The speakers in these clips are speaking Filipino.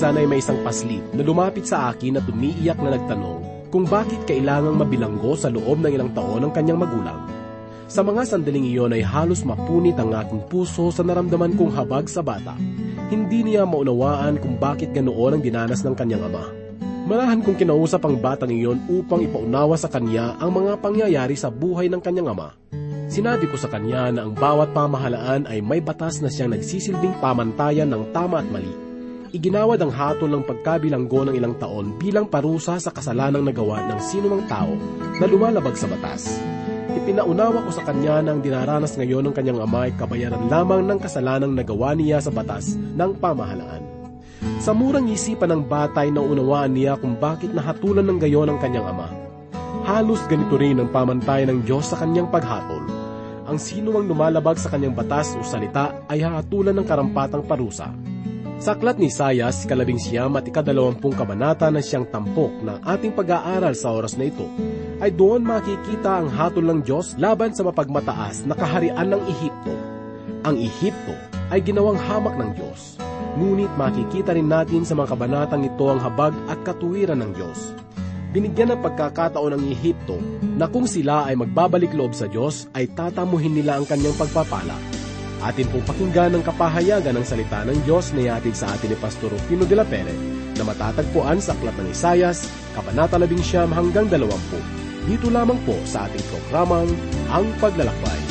minsan ay may isang paslit na lumapit sa akin at umiiyak na nagtanong kung bakit kailangang mabilanggo sa loob ng ilang taon ng kanyang magulang. Sa mga sandaling iyon ay halos mapunit ang aking puso sa naramdaman kong habag sa bata. Hindi niya maunawaan kung bakit ganoon ang dinanas ng kanyang ama. Marahan kong kinausap ang batang iyon upang ipaunawa sa kanya ang mga pangyayari sa buhay ng kanyang ama. Sinabi ko sa kanya na ang bawat pamahalaan ay may batas na siyang nagsisilbing pamantayan ng tama at mali iginawad ang hatol ng pagkabilanggo ng ilang taon bilang parusa sa kasalanang nagawa ng sinumang tao na lumalabag sa batas. Ipinaunawa ko sa kanya na dinaranas ngayon ng kanyang ama ay kabayaran lamang ng kasalanang nagawa niya sa batas ng pamahalaan. Sa murang isipan ng batay na unawaan niya kung bakit nahatulan ng gayon ang kanyang ama. Halos ganito rin ang pamantayan ng Diyos sa kanyang paghatol. Ang sino ang lumalabag sa kanyang batas o salita ay hahatulan ng karampatang parusa sa aklat ni Sayas, kalabing siyam at ikadalawampung kabanata na siyang tampok ng ating pag-aaral sa oras na ito, ay doon makikita ang hatol ng Diyos laban sa mapagmataas na kaharian ng Ehipto. Ang Ehipto ay ginawang hamak ng Diyos, ngunit makikita rin natin sa mga kabanatang ito ang habag at katuwiran ng Diyos. Binigyan ng pagkakataon ng Ehipto na kung sila ay magbabalik loob sa Diyos ay tatamuhin nila ang kanyang pagpapala Atin pong pakinggan ang kapahayagan ng salita ng Diyos na ihatid sa atin ni Pastor Rufino de la Pere na matatagpuan sa Aklat ng Isayas, Kabanata 11 hanggang 20. Dito lamang po sa ating programang Ang Paglalakbay.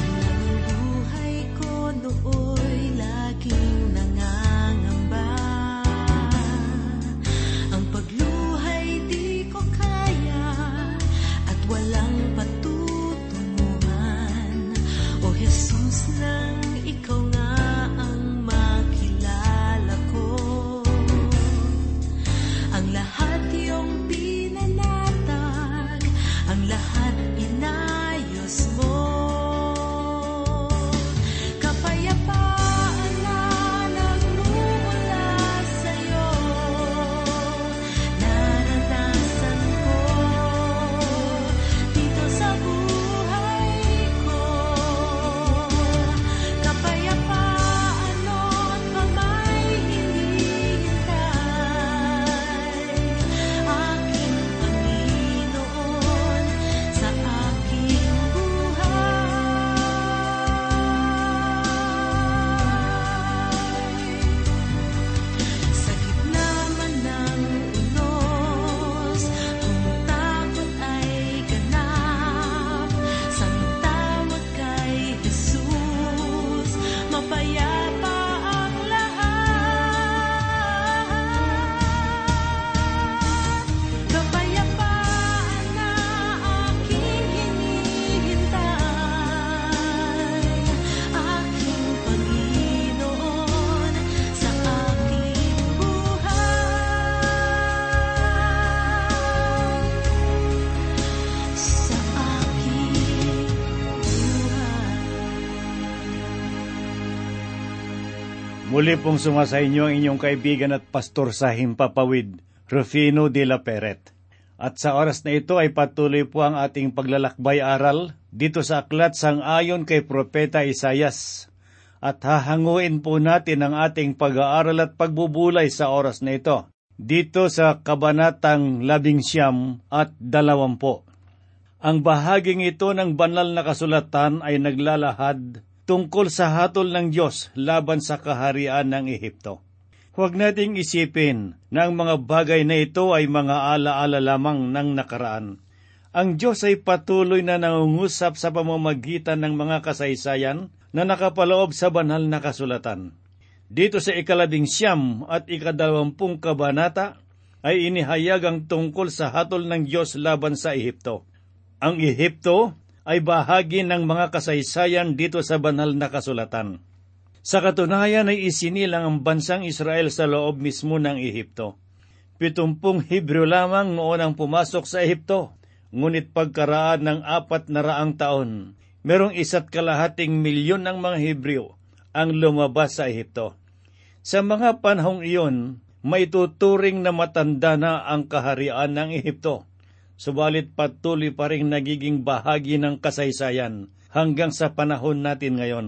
Muli pong sumasa inyo ang inyong kaibigan at pastor sa Himpapawid, Rufino de la Peret. At sa oras na ito ay patuloy po ang ating paglalakbay aral dito sa aklat sang ayon kay Propeta Isayas. At hahanguin po natin ang ating pag-aaral at pagbubulay sa oras na ito dito sa Kabanatang Labing Siyam at Dalawampo. Ang bahaging ito ng banal na kasulatan ay naglalahad tungkol sa hatol ng Diyos laban sa kaharian ng Ehipto. Huwag nating isipin na ang mga bagay na ito ay mga alaala lamang ng nakaraan. Ang Diyos ay patuloy na nangungusap sa pamamagitan ng mga kasaysayan na nakapaloob sa banal na kasulatan. Dito sa ikalabing siyam at ikadalawampung kabanata ay inihayag ang tungkol sa hatol ng Diyos laban sa Ehipto. Ang Ehipto ay bahagi ng mga kasaysayan dito sa banal na kasulatan. Sa katunayan ay isinilang ang bansang Israel sa loob mismo ng Ehipto. Pitumpung Hebreo lamang noon ang pumasok sa Ehipto, ngunit pagkaraan ng apat na raang taon, merong isa't kalahating milyon ng mga Hebreo ang lumabas sa Ehipto. Sa mga panahong iyon, may tuturing na matanda na ang kaharian ng Ehipto subalit patuloy pa rin nagiging bahagi ng kasaysayan hanggang sa panahon natin ngayon.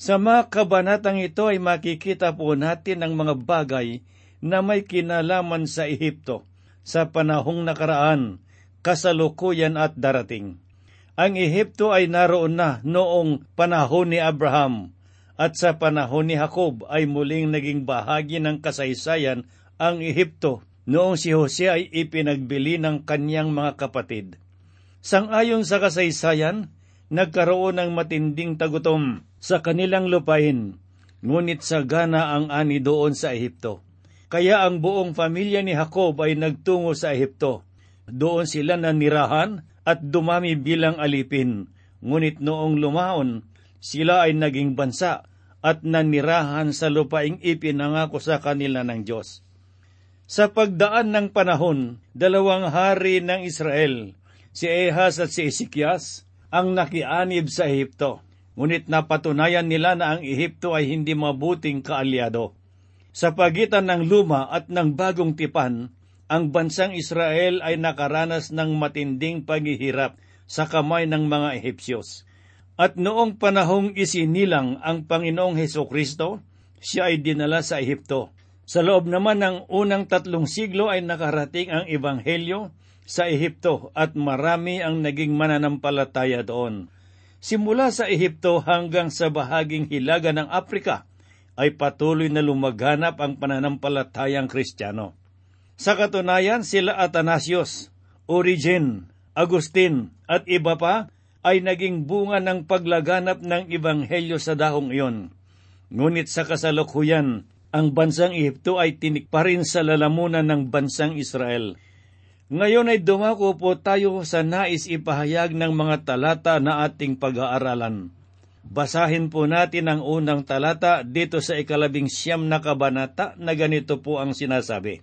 Sa mga kabanatang ito ay makikita po natin ang mga bagay na may kinalaman sa Ehipto sa panahong nakaraan, kasalukuyan at darating. Ang Ehipto ay naroon na noong panahon ni Abraham at sa panahon ni Jacob ay muling naging bahagi ng kasaysayan ang Ehipto noong si Jose ay ipinagbili ng kanyang mga kapatid. Sangayon sa kasaysayan, nagkaroon ng matinding tagutom sa kanilang lupain, ngunit sagana ang ani doon sa Ehipto. Kaya ang buong pamilya ni Jacob ay nagtungo sa Ehipto. Doon sila nanirahan at dumami bilang alipin, ngunit noong lumaon, sila ay naging bansa at nanirahan sa lupaing ipinangako sa kanila ng Diyos. Sa pagdaan ng panahon, dalawang hari ng Israel, si Ehas at si Ezekias, ang nakianib sa Ehipto. Ngunit napatunayan nila na ang Ehipto ay hindi mabuting kaalyado. Sa pagitan ng luma at ng bagong tipan, ang bansang Israel ay nakaranas ng matinding paghihirap sa kamay ng mga Ehipsyos. At noong panahong isinilang ang Panginoong Heso Kristo, siya ay dinala sa Ehipto. Sa loob naman ng unang tatlong siglo ay nakarating ang Ebanghelyo sa Ehipto at marami ang naging mananampalataya doon. Simula sa Ehipto hanggang sa bahaging hilaga ng Afrika ay patuloy na lumaganap ang pananampalatayang Kristiyano. Sa katunayan, sila Atanasios, Origen, Agustin at iba pa ay naging bunga ng paglaganap ng Ebanghelyo sa dahong iyon. Ngunit sa kasalukuyan, ang bansang Ehipto ay tinik pa rin sa lalamunan ng bansang Israel. Ngayon ay dumako po tayo sa nais ipahayag ng mga talata na ating pag-aaralan. Basahin po natin ang unang talata dito sa ikalabing siyam na kabanata na ganito po ang sinasabi.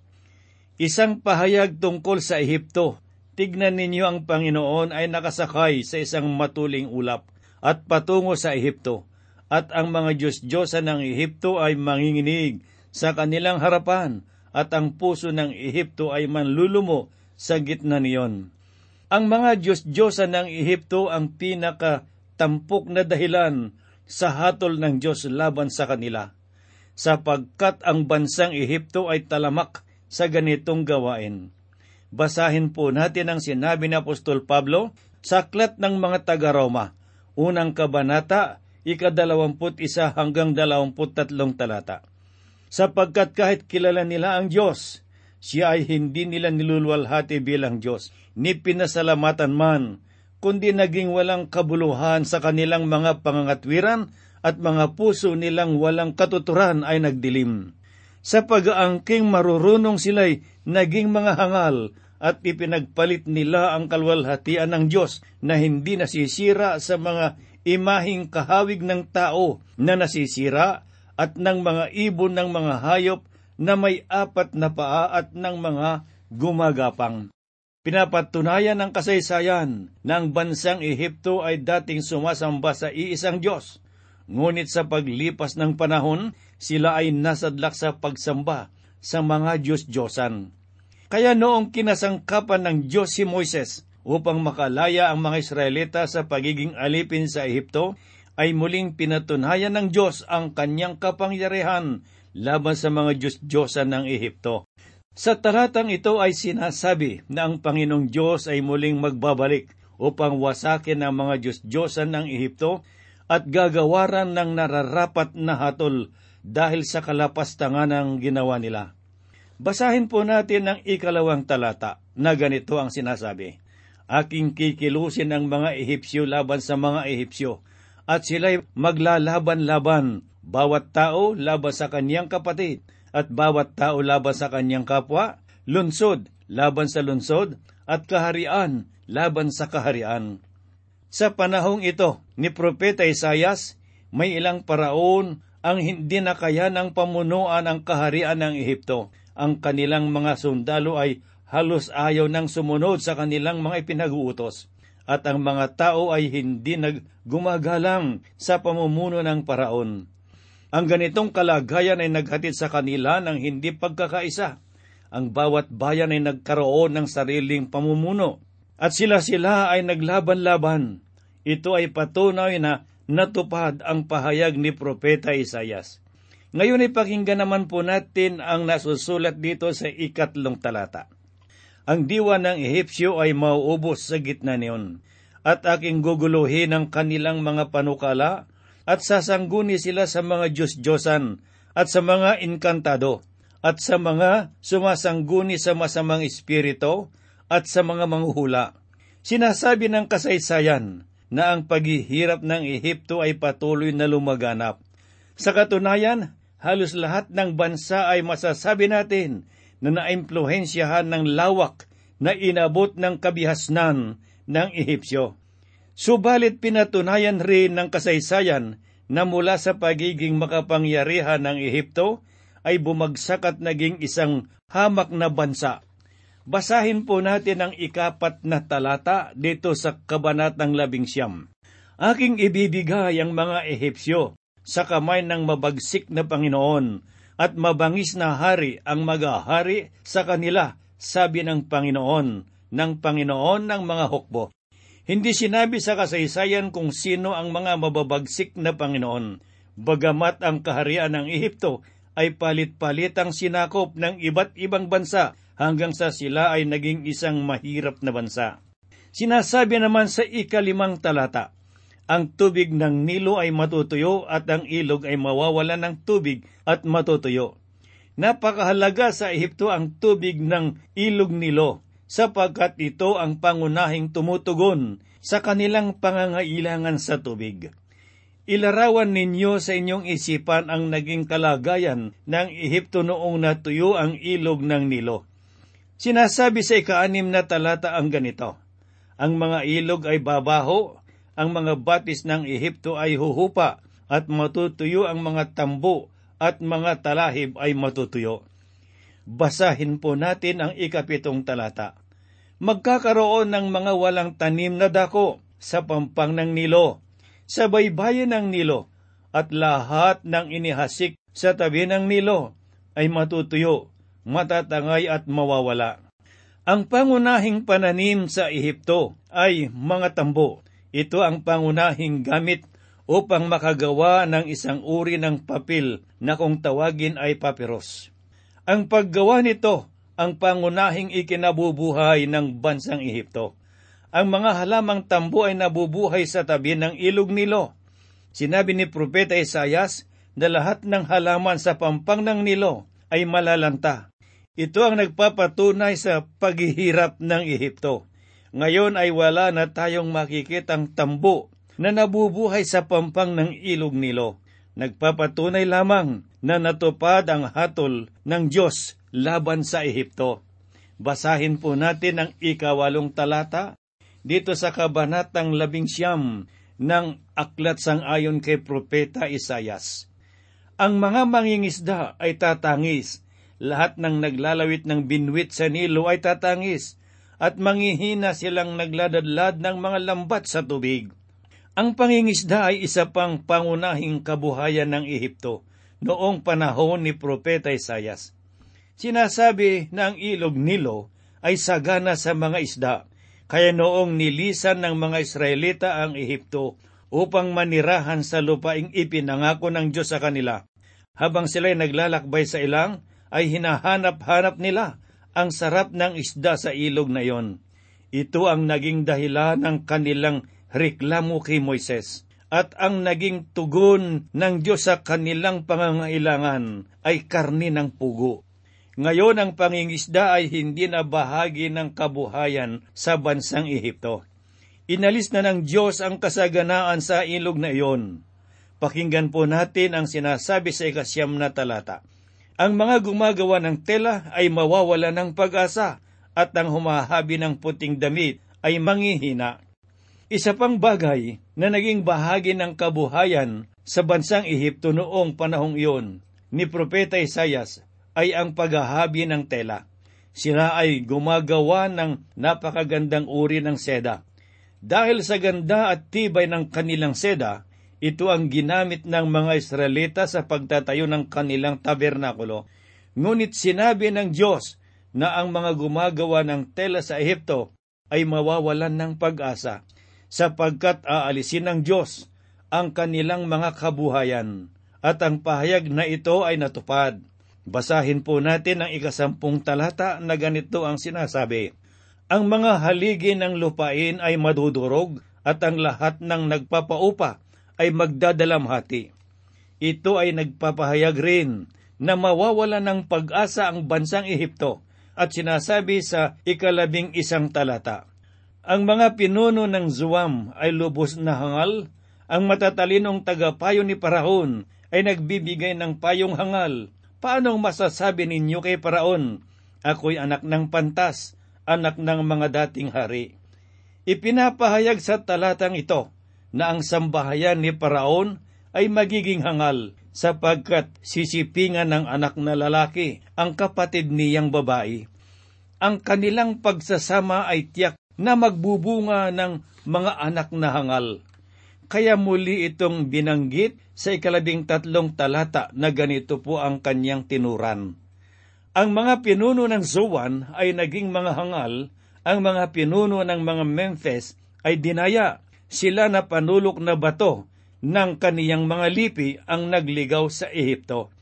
Isang pahayag tungkol sa Ehipto. Tignan ninyo ang Panginoon ay nakasakay sa isang matuling ulap at patungo sa Ehipto. At ang mga Diyos-Diyosa ng Ehipto ay manginginig sa kanilang harapan at ang puso ng Ehipto ay manlulumo sa gitna niyon. Ang mga Diyos-Diyosa ng Ehipto ang pinakatampok na dahilan sa hatol ng Diyos laban sa kanila, sapagkat ang bansang Ehipto ay talamak sa ganitong gawain. Basahin po natin ang sinabi ni Apostol Pablo sa aklat ng mga taga-Roma, unang kabanata, ikadalawamput isa hanggang dalawamput tatlong talata. Sapagkat kahit kilala nila ang Diyos, siya ay hindi nila nilulwalhati bilang Diyos, ni pinasalamatan man, kundi naging walang kabuluhan sa kanilang mga pangangatwiran at mga puso nilang walang katuturan ay nagdilim. Sa pag-aangking marurunong sila'y naging mga hangal at ipinagpalit nila ang kalwalhatian ng Diyos na hindi nasisira sa mga imahing kahawig ng tao na nasisira at ng mga ibon ng mga hayop na may apat na paa at ng mga gumagapang. Pinapatunayan ng kasaysayan na ang bansang Ehipto ay dating sumasamba sa iisang Diyos. Ngunit sa paglipas ng panahon, sila ay nasadlak sa pagsamba sa mga Diyos-Diyosan. Kaya noong kinasangkapan ng Diyos si Moises upang makalaya ang mga Israelita sa pagiging alipin sa Ehipto, ay muling pinatunayan ng Diyos ang kanyang kapangyarihan laban sa mga Diyos-Diyosan ng Ehipto. Sa talatang ito ay sinasabi na ang Panginoong Diyos ay muling magbabalik upang wasakin ang mga Diyos-Diyosan ng Ehipto at gagawaran ng nararapat na hatol dahil sa kalapastangan ng ginawa nila. Basahin po natin ang ikalawang talata na ganito ang sinasabi. Aking kikilusin ang mga Ehipsyo laban sa mga Ehipsyo at sila'y maglalaban-laban bawat tao laban sa kanyang kapatid, at bawat tao laban sa kanyang kapwa, lunsod laban sa lunsod, at kaharian laban sa kaharian. Sa panahong ito ni Propeta Isayas, may ilang paraon ang hindi na kaya ng pamunuan ang kaharian ng Ehipto. Ang kanilang mga sundalo ay halos ayaw ng sumunod sa kanilang mga ipinag-uutos. At ang mga tao ay hindi naggumagalang sa pamumuno ng paraon. Ang ganitong kalagayan ay naghatid sa kanila ng hindi pagkakaisa. Ang bawat bayan ay nagkaroon ng sariling pamumuno. At sila-sila ay naglaban-laban. Ito ay patunay na natupad ang pahayag ni Propeta Isayas. Ngayon ay pakinggan naman po natin ang nasusulat dito sa ikatlong talata. Ang diwa ng Ehipsyo ay mauubos sa gitna niyon, at aking guguluhin ang kanilang mga panukala, at sasangguni sila sa mga Diyos-Diyosan, at sa mga inkantado, at sa mga sumasangguni sa masamang espiritu, at sa mga manghuhula. Sinasabi ng kasaysayan na ang paghihirap ng Ehipto ay patuloy na lumaganap. Sa katunayan, halos lahat ng bansa ay masasabi natin na naimpluhensyahan ng lawak na inabot ng kabihasnan ng Ehipsyo. Subalit pinatunayan rin ng kasaysayan na mula sa pagiging makapangyarihan ng Ehipto ay bumagsak at naging isang hamak na bansa. Basahin po natin ang ikapat na talata dito sa Kabanatang Labing Siyam. Aking ibibigay ang mga Ehipsyo sa kamay ng mabagsik na Panginoon at mabangis na hari ang magahari sa kanila, sabi ng Panginoon, ng Panginoon ng mga hukbo. Hindi sinabi sa kasaysayan kung sino ang mga mababagsik na Panginoon, bagamat ang kaharian ng Ehipto ay palit-palitang sinakop ng iba't ibang bansa hanggang sa sila ay naging isang mahirap na bansa. Sinasabi naman sa ikalimang talata, ang tubig ng Nilo ay matutuyo at ang ilog ay mawawala ng tubig at matutuyo. Napakahalaga sa Ehipto ang tubig ng ilog Nilo sapagkat ito ang pangunahing tumutugon sa kanilang pangangailangan sa tubig. Ilarawan ninyo sa inyong isipan ang naging kalagayan ng Ehipto noong natuyo ang ilog ng Nilo. Sinasabi sa ikaanim na talata ang ganito, Ang mga ilog ay babaho, ang mga batis ng Ehipto ay huhupa at matutuyo ang mga tambo at mga talahib ay matutuyo. Basahin po natin ang ikapitong talata. Magkakaroon ng mga walang tanim na dako sa pampang ng Nilo, sa baybayin ng Nilo, at lahat ng inihasik sa tabi ng Nilo ay matutuyo, matatangay at mawawala. Ang pangunahing pananim sa Ehipto ay mga tambo, ito ang pangunahing gamit upang makagawa ng isang uri ng papel na kung tawagin ay papiros. Ang paggawa nito ang pangunahing ikinabubuhay ng bansang Ehipto. Ang mga halamang tambo ay nabubuhay sa tabi ng ilog Nilo. Sinabi ni Propeta Isayas na lahat ng halaman sa pampang ng Nilo ay malalanta. Ito ang nagpapatunay sa paghihirap ng Ehipto. Ngayon ay wala na tayong makikitang tambo na nabubuhay sa pampang ng ilog nilo. Nagpapatunay lamang na natupad ang hatol ng Diyos laban sa Ehipto. Basahin po natin ang ikawalong talata dito sa kabanatang labing siyam ng aklat sang ayon kay Propeta Isayas. Ang mga mangingisda ay tatangis, lahat ng naglalawit ng binwit sa Nilo ay tatangis, at mangihina silang nagladadlad ng mga lambat sa tubig. Ang pangingisda ay isa pang pangunahing kabuhayan ng Ehipto noong panahon ni Propeta Isayas. Sinasabi na ang ilog Nilo ay sagana sa mga isda, kaya noong nilisan ng mga Israelita ang Ehipto upang manirahan sa lupaing ipinangako ng Diyos sa kanila, habang sila'y naglalakbay sa ilang, ay hinahanap-hanap nila ang sarap ng isda sa ilog na iyon. Ito ang naging dahilan ng kanilang reklamo kay Moises. At ang naging tugon ng Diyos sa kanilang pangangailangan ay karni ng pugo. Ngayon ang pangingisda ay hindi na bahagi ng kabuhayan sa bansang Ehipto. Inalis na ng Diyos ang kasaganaan sa ilog na iyon. Pakinggan po natin ang sinasabi sa ikasyam na talata. Ang mga gumagawa ng tela ay mawawala ng pag-asa at ang humahabi ng puting damit ay mangihina. Isa pang bagay na naging bahagi ng kabuhayan sa bansang Ehipto noong panahong iyon ni Propeta Isayas ay ang paghahabi ng tela. Sila ay gumagawa ng napakagandang uri ng seda. Dahil sa ganda at tibay ng kanilang seda, ito ang ginamit ng mga Israelita sa pagtatayo ng kanilang tabernakulo. Ngunit sinabi ng Diyos na ang mga gumagawa ng tela sa Ehipto ay mawawalan ng pag-asa, sapagkat aalisin ng Diyos ang kanilang mga kabuhayan at ang pahayag na ito ay natupad. Basahin po natin ang ikasampung talata na ganito ang sinasabi. Ang mga haligi ng lupain ay madudurog at ang lahat ng nagpapaupa ay magdadalamhati. Ito ay nagpapahayag rin na mawawala ng pag-asa ang bansang Ehipto at sinasabi sa ikalabing isang talata. Ang mga pinuno ng Zuam ay lubos na hangal, ang matatalinong tagapayo ni Paraon ay nagbibigay ng payong hangal. Paano masasabi ninyo kay Paraon, ako'y anak ng pantas, anak ng mga dating hari? Ipinapahayag sa talatang ito na ang sambahayan ni Paraon ay magiging hangal sapagkat sisipingan ng anak na lalaki ang kapatid niyang babae. Ang kanilang pagsasama ay tiyak na magbubunga ng mga anak na hangal. Kaya muli itong binanggit sa ikalabing tatlong talata na ganito po ang kanyang tinuran. Ang mga pinuno ng Zoan ay naging mga hangal, ang mga pinuno ng mga Memphis ay dinaya. Sila na panulok na bato ng kaniyang mga lipi ang nagligaw sa Ehipto.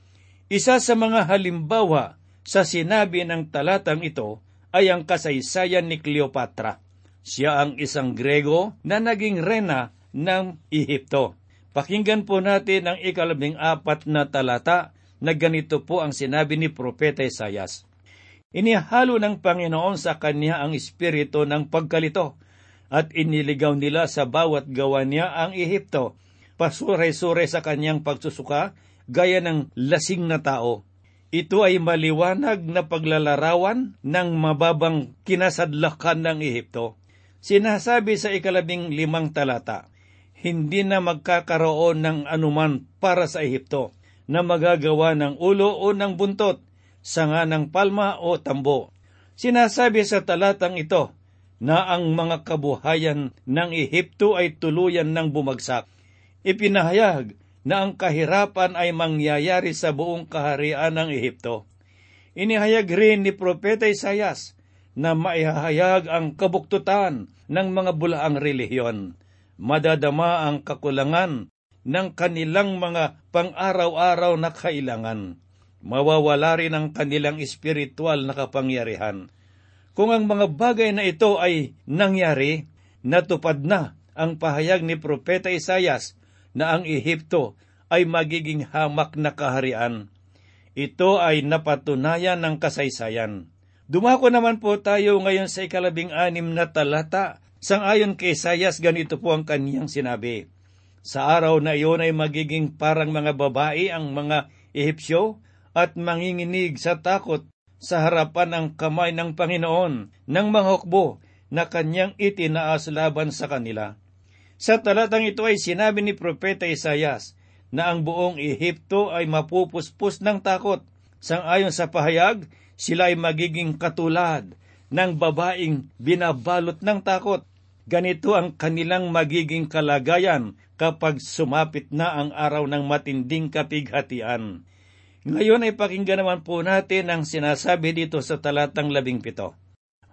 Isa sa mga halimbawa sa sinabi ng talatang ito ay ang kasaysayan ni Cleopatra. Siya ang isang Grego na naging rena ng Ehipto. Pakinggan po natin ang ikalabing apat na talata na ganito po ang sinabi ni Propeta Isayas. Inihalo ng Panginoon sa kanya ang espiritu ng pagkalito at iniligaw nila sa bawat gawa niya ang Ehipto pasuray-suray sa kanyang pagsusuka gaya ng lasing na tao. Ito ay maliwanag na paglalarawan ng mababang kinasadlakan ng Ehipto. Sinasabi sa ikalabing limang talata, hindi na magkakaroon ng anuman para sa Ehipto na magagawa ng ulo o ng buntot, sanga ng palma o tambo. Sinasabi sa talatang ito na ang mga kabuhayan ng Ehipto ay tuluyan ng bumagsak ipinahayag na ang kahirapan ay mangyayari sa buong kaharian ng Ehipto. Inihayag rin ni Propeta Isayas na maihahayag ang kabuktutan ng mga bulaang relihiyon. Madadama ang kakulangan ng kanilang mga pang-araw-araw na kailangan. Mawawala rin ang kanilang espiritual na kapangyarihan. Kung ang mga bagay na ito ay nangyari, natupad na ang pahayag ni Propeta Isayas na ang Ehipto ay magiging hamak na kaharian. Ito ay napatunayan ng kasaysayan. Dumako naman po tayo ngayon sa ikalabing anim na talata. Sangayon kay Sayas, ganito po ang kaniyang sinabi. Sa araw na iyon ay magiging parang mga babae ang mga Ehipsyo at manginginig sa takot sa harapan ng kamay ng Panginoon ng mga hukbo na kanyang itinaas laban sa kanila. Sa talatang ito ay sinabi ni Propeta Isayas na ang buong Ehipto ay mapupuspos ng takot. Sangayon sa pahayag, sila ay magiging katulad ng babaeng binabalot ng takot. Ganito ang kanilang magiging kalagayan kapag sumapit na ang araw ng matinding kapighatian. Ngayon ay pakinggan naman po natin ang sinasabi dito sa talatang labing pito.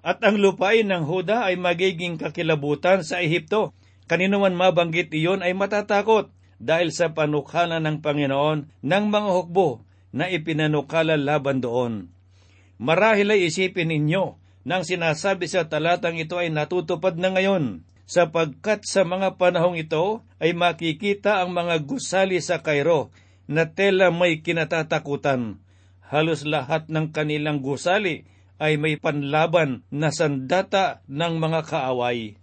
At ang lupain ng Huda ay magiging kakilabutan sa Ehipto Kanino man mabanggit iyon ay matatakot dahil sa panukala ng Panginoon ng mga hukbo na ipinanukala laban doon. Marahil ay isipin ninyo nang sinasabi sa talatang ito ay natutupad na ngayon, sapagkat sa mga panahong ito ay makikita ang mga gusali sa Cairo na tela may kinatatakutan. Halos lahat ng kanilang gusali ay may panlaban na sandata ng mga kaaway.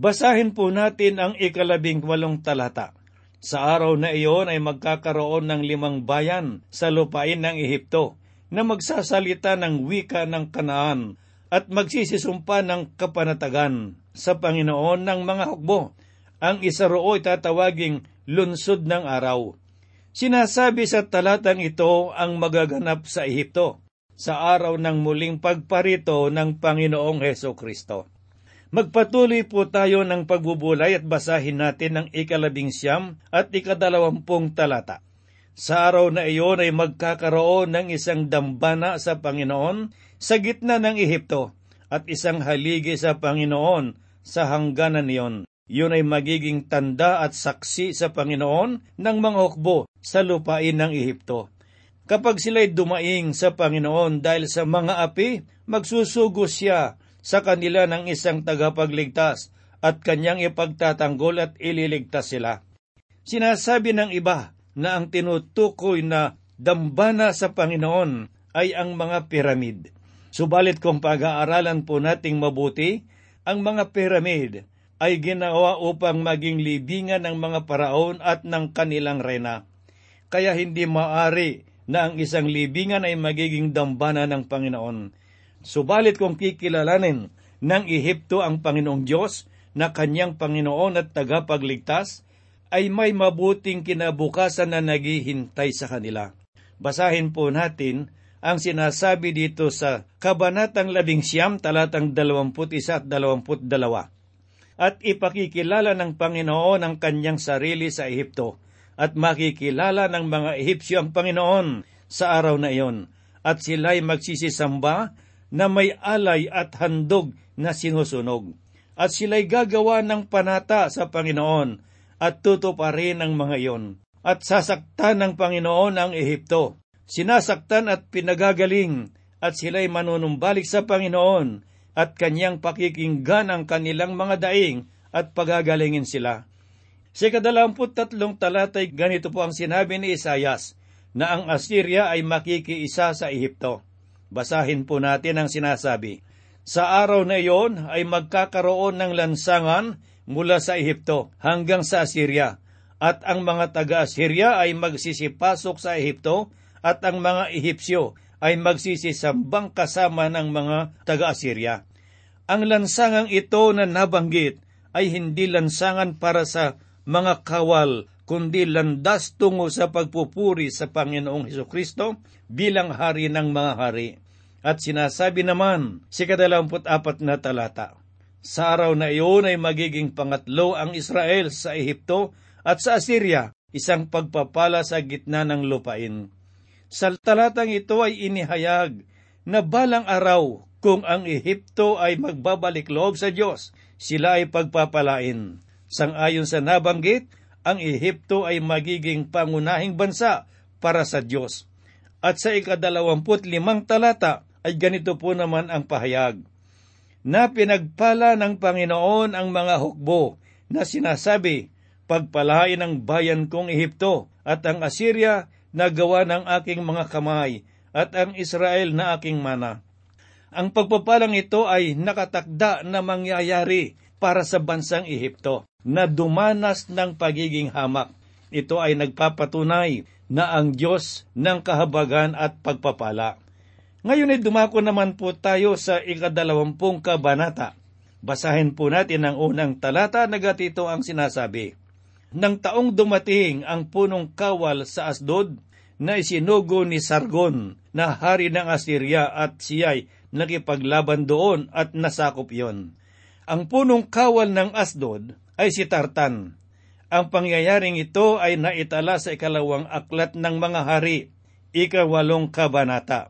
Basahin po natin ang ikalabing walong talata. Sa araw na iyon ay magkakaroon ng limang bayan sa lupain ng Ehipto na magsasalita ng wika ng Kanaan at magsisisumpa ng kapanatagan sa Panginoon ng mga hukbo. Ang isa roo'y tatawaging lunsod ng araw. Sinasabi sa talatang ito ang magaganap sa Ehipto sa araw ng muling pagparito ng Panginoong Heso Kristo. Magpatuloy po tayo ng pagbubulay at basahin natin ang ikalabing siyam at ikadalawampung talata. Sa araw na iyon ay magkakaroon ng isang dambana sa Panginoon sa gitna ng Ehipto at isang haligi sa Panginoon sa hangganan niyon. Yun ay magiging tanda at saksi sa Panginoon ng mga hukbo sa lupain ng Ehipto. Kapag sila'y dumaing sa Panginoon dahil sa mga api, magsusugo siya sa kanila ng isang tagapagligtas at kanyang ipagtatanggol at ililigtas sila. Sinasabi ng iba na ang tinutukoy na dambana sa Panginoon ay ang mga piramid. Subalit kung pag-aaralan po nating mabuti, ang mga piramid ay ginawa upang maging libingan ng mga paraon at ng kanilang rena. Kaya hindi maari na ang isang libingan ay magiging dambana ng Panginoon. Subalit kung kikilalanin ng Ehipto ang Panginoong Diyos na kanyang Panginoon at tagapagligtas, ay may mabuting kinabukasan na naghihintay sa kanila. Basahin po natin ang sinasabi dito sa Kabanatang Labing Siyam, talatang 21 at 22. At ipakikilala ng Panginoon ang kanyang sarili sa Ehipto at makikilala ng mga Ehipsyo ang Panginoon sa araw na iyon, at sila'y magsisisamba na may alay at handog na sinusunog. At sila'y gagawa ng panata sa Panginoon, at tutuparin ang mga iyon. At sasaktan ng Panginoon ang Ehipto. Sinasaktan at pinagagaling, at sila'y manunumbalik sa Panginoon, at kanyang pakikinggan ang kanilang mga daing, at pagagalingin sila Sa kadalamput tatlong talatay ganito po ang sinabi ni Isayas, na ang Assyria ay makikiisa sa Ehipto. Basahin po natin ang sinasabi. Sa araw na iyon ay magkakaroon ng lansangan mula sa Ehipto hanggang sa Assyria, at ang mga taga-Assyria ay magsisipasok sa Ehipto, at ang mga Ehipsyo ay magsisisambang kasama ng mga taga-Assyria. Ang lansangang ito na nabanggit ay hindi lansangan para sa mga kawal, kundi landas tungo sa pagpupuri sa Panginoong Heso Kristo bilang hari ng mga hari. At sinasabi naman si kadalamput apat na talata, Sa araw na iyon ay magiging pangatlo ang Israel sa Ehipto at sa Assyria, isang pagpapala sa gitna ng lupain. Sa talatang ito ay inihayag na balang araw kung ang Ehipto ay magbabalik loob sa Diyos, sila ay pagpapalain. Sangayon sa nabanggit, ang Ehipto ay magiging pangunahing bansa para sa Diyos. At sa ikadalawamput limang talata ay ganito po naman ang pahayag. Na pinagpala ng Panginoon ang mga hukbo na sinasabi, Pagpalain ang bayan kong Ehipto at ang Assyria na gawa ng aking mga kamay at ang Israel na aking mana. Ang pagpapalang ito ay nakatakda na mangyayari para sa bansang Ehipto na dumanas ng pagiging hamak. Ito ay nagpapatunay na ang Diyos ng kahabagan at pagpapala. Ngayon ay dumako naman po tayo sa ikadalawampung kabanata. Basahin po natin ang unang talata na gatito ang sinasabi. Nang taong dumating ang punong kawal sa Asdod, na isinugo ni Sargon na hari ng Assyria at siya'y nakipaglaban doon at nasakop iyon. Ang punong kawal ng Asdod ay si Tartan. Ang pangyayaring ito ay naitala sa ikalawang aklat ng mga hari, ikawalong kabanata.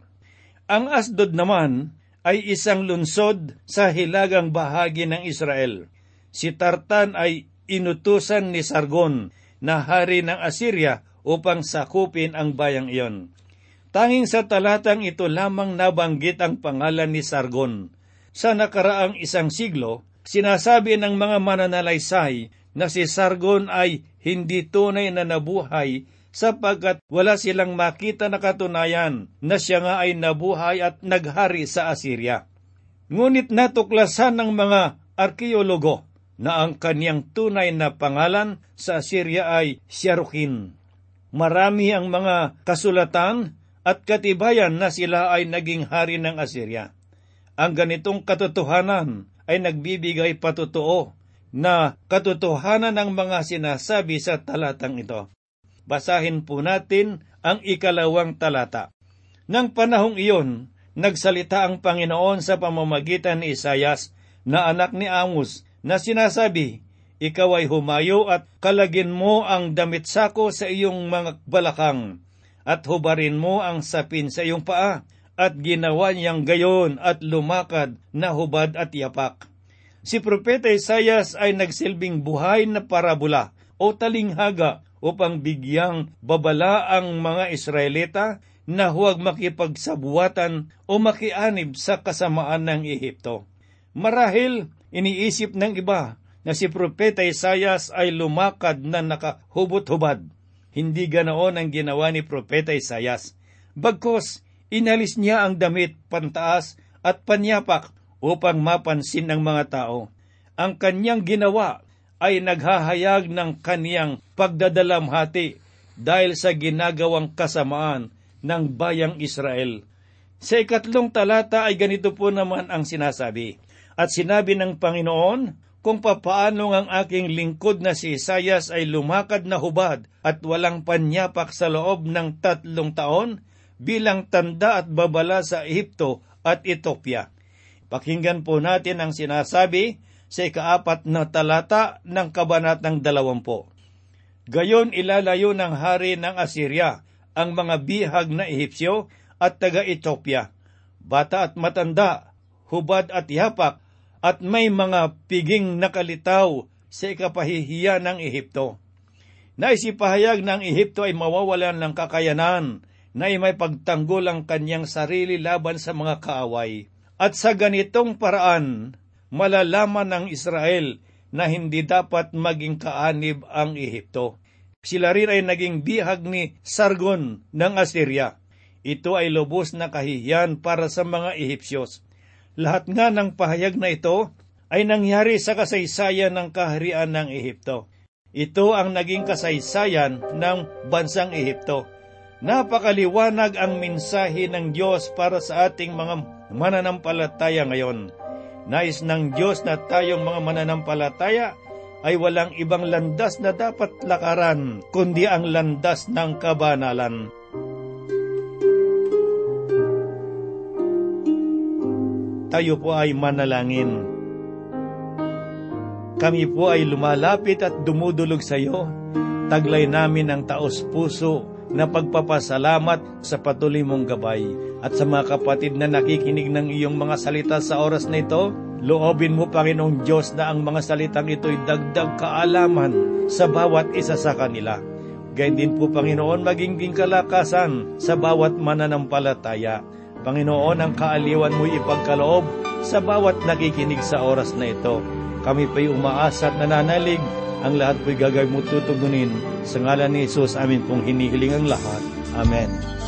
Ang Asdod naman ay isang lunsod sa hilagang bahagi ng Israel. Si Tartan ay inutusan ni Sargon na hari ng Assyria upang sakupin ang bayang iyon. Tanging sa talatang ito lamang nabanggit ang pangalan ni Sargon. Sa nakaraang isang siglo, Sinasabi ng mga mananalaysay na si Sargon ay hindi tunay na nabuhay sapagkat wala silang makita na katunayan na siya nga ay nabuhay at naghari sa Assyria. Ngunit natuklasan ng mga arkeologo na ang kaniyang tunay na pangalan sa Assyria ay Siarukin. Marami ang mga kasulatan at katibayan na sila ay naging hari ng Assyria. Ang ganitong katotohanan ay nagbibigay patotoo na katotohanan ng mga sinasabi sa talatang ito. Basahin po natin ang ikalawang talata. Nang panahong iyon, nagsalita ang Panginoon sa pamamagitan ni Isayas na anak ni Amos na sinasabi, Ikaw ay humayo at kalagin mo ang damit sako sa iyong mga balakang at hubarin mo ang sapin sa iyong paa at ginawa niyang gayon at lumakad na hubad at yapak. Si Propeta Isayas ay nagsilbing buhay na parabola o talinghaga upang bigyang babala ang mga Israelita na huwag makipagsabuatan o makianib sa kasamaan ng Ehipto. Marahil, iniisip ng iba na si Propeta Isayas ay lumakad na nakahubot-hubad. Hindi ganoon ang ginawa ni Propeta Isayas. Bagkos, inalis niya ang damit pantaas at panyapak upang mapansin ng mga tao. Ang kanyang ginawa ay naghahayag ng kaniyang pagdadalamhati dahil sa ginagawang kasamaan ng bayang Israel. Sa ikatlong talata ay ganito po naman ang sinasabi. At sinabi ng Panginoon, kung papaano ang aking lingkod na si Isayas ay lumakad na hubad at walang panyapak sa loob ng tatlong taon bilang tanda at babala sa Ehipto at Ethiopia. Pakinggan po natin ang sinasabi sa ikaapat na talata ng kabanatang dalawampo. Gayon ilalayo ng hari ng Assyria ang mga bihag na Ehipsyo at taga-Ethiopia, bata at matanda, hubad at yapak, at may mga piging nakalitaw sa ikapahihiya ng Ehipto. Naisipahayag ng Ehipto ay mawawalan ng kakayanan na may pagtanggol ang kanyang sarili laban sa mga kaaway. At sa ganitong paraan, malalaman ng Israel na hindi dapat maging kaanib ang Ehipto. Sila rin ay naging bihag ni Sargon ng Assyria. Ito ay lubos na kahihiyan para sa mga Ehipsyos. Lahat nga ng pahayag na ito ay nangyari sa kasaysayan ng kaharian ng Ehipto. Ito ang naging kasaysayan ng bansang Ehipto. Napakaliwanag ang mensahe ng Diyos para sa ating mga mananampalataya ngayon. Nais ng Diyos na tayong mga mananampalataya ay walang ibang landas na dapat lakaran, kundi ang landas ng kabanalan. Tayo po ay manalangin. Kami po ay lumalapit at dumudulog sa iyo. Taglay namin ang taos puso na pagpapasalamat sa patuloy mong gabay. At sa mga kapatid na nakikinig ng iyong mga salita sa oras na ito, loobin mo, Panginoong Diyos, na ang mga salitang ito'y dagdag kaalaman sa bawat isa sa kanila. Gayun din po, Panginoon, maging kalakasan sa bawat mananampalataya. Panginoon, ang kaaliwan mo'y ipagkaloob sa bawat nakikinig sa oras na ito. Kami pa'y umaasa at nananalig ang lahat po'y gagawin mo tutugunin. Sa ngalan ni Jesus, amin pong hinihiling ang lahat. Amen.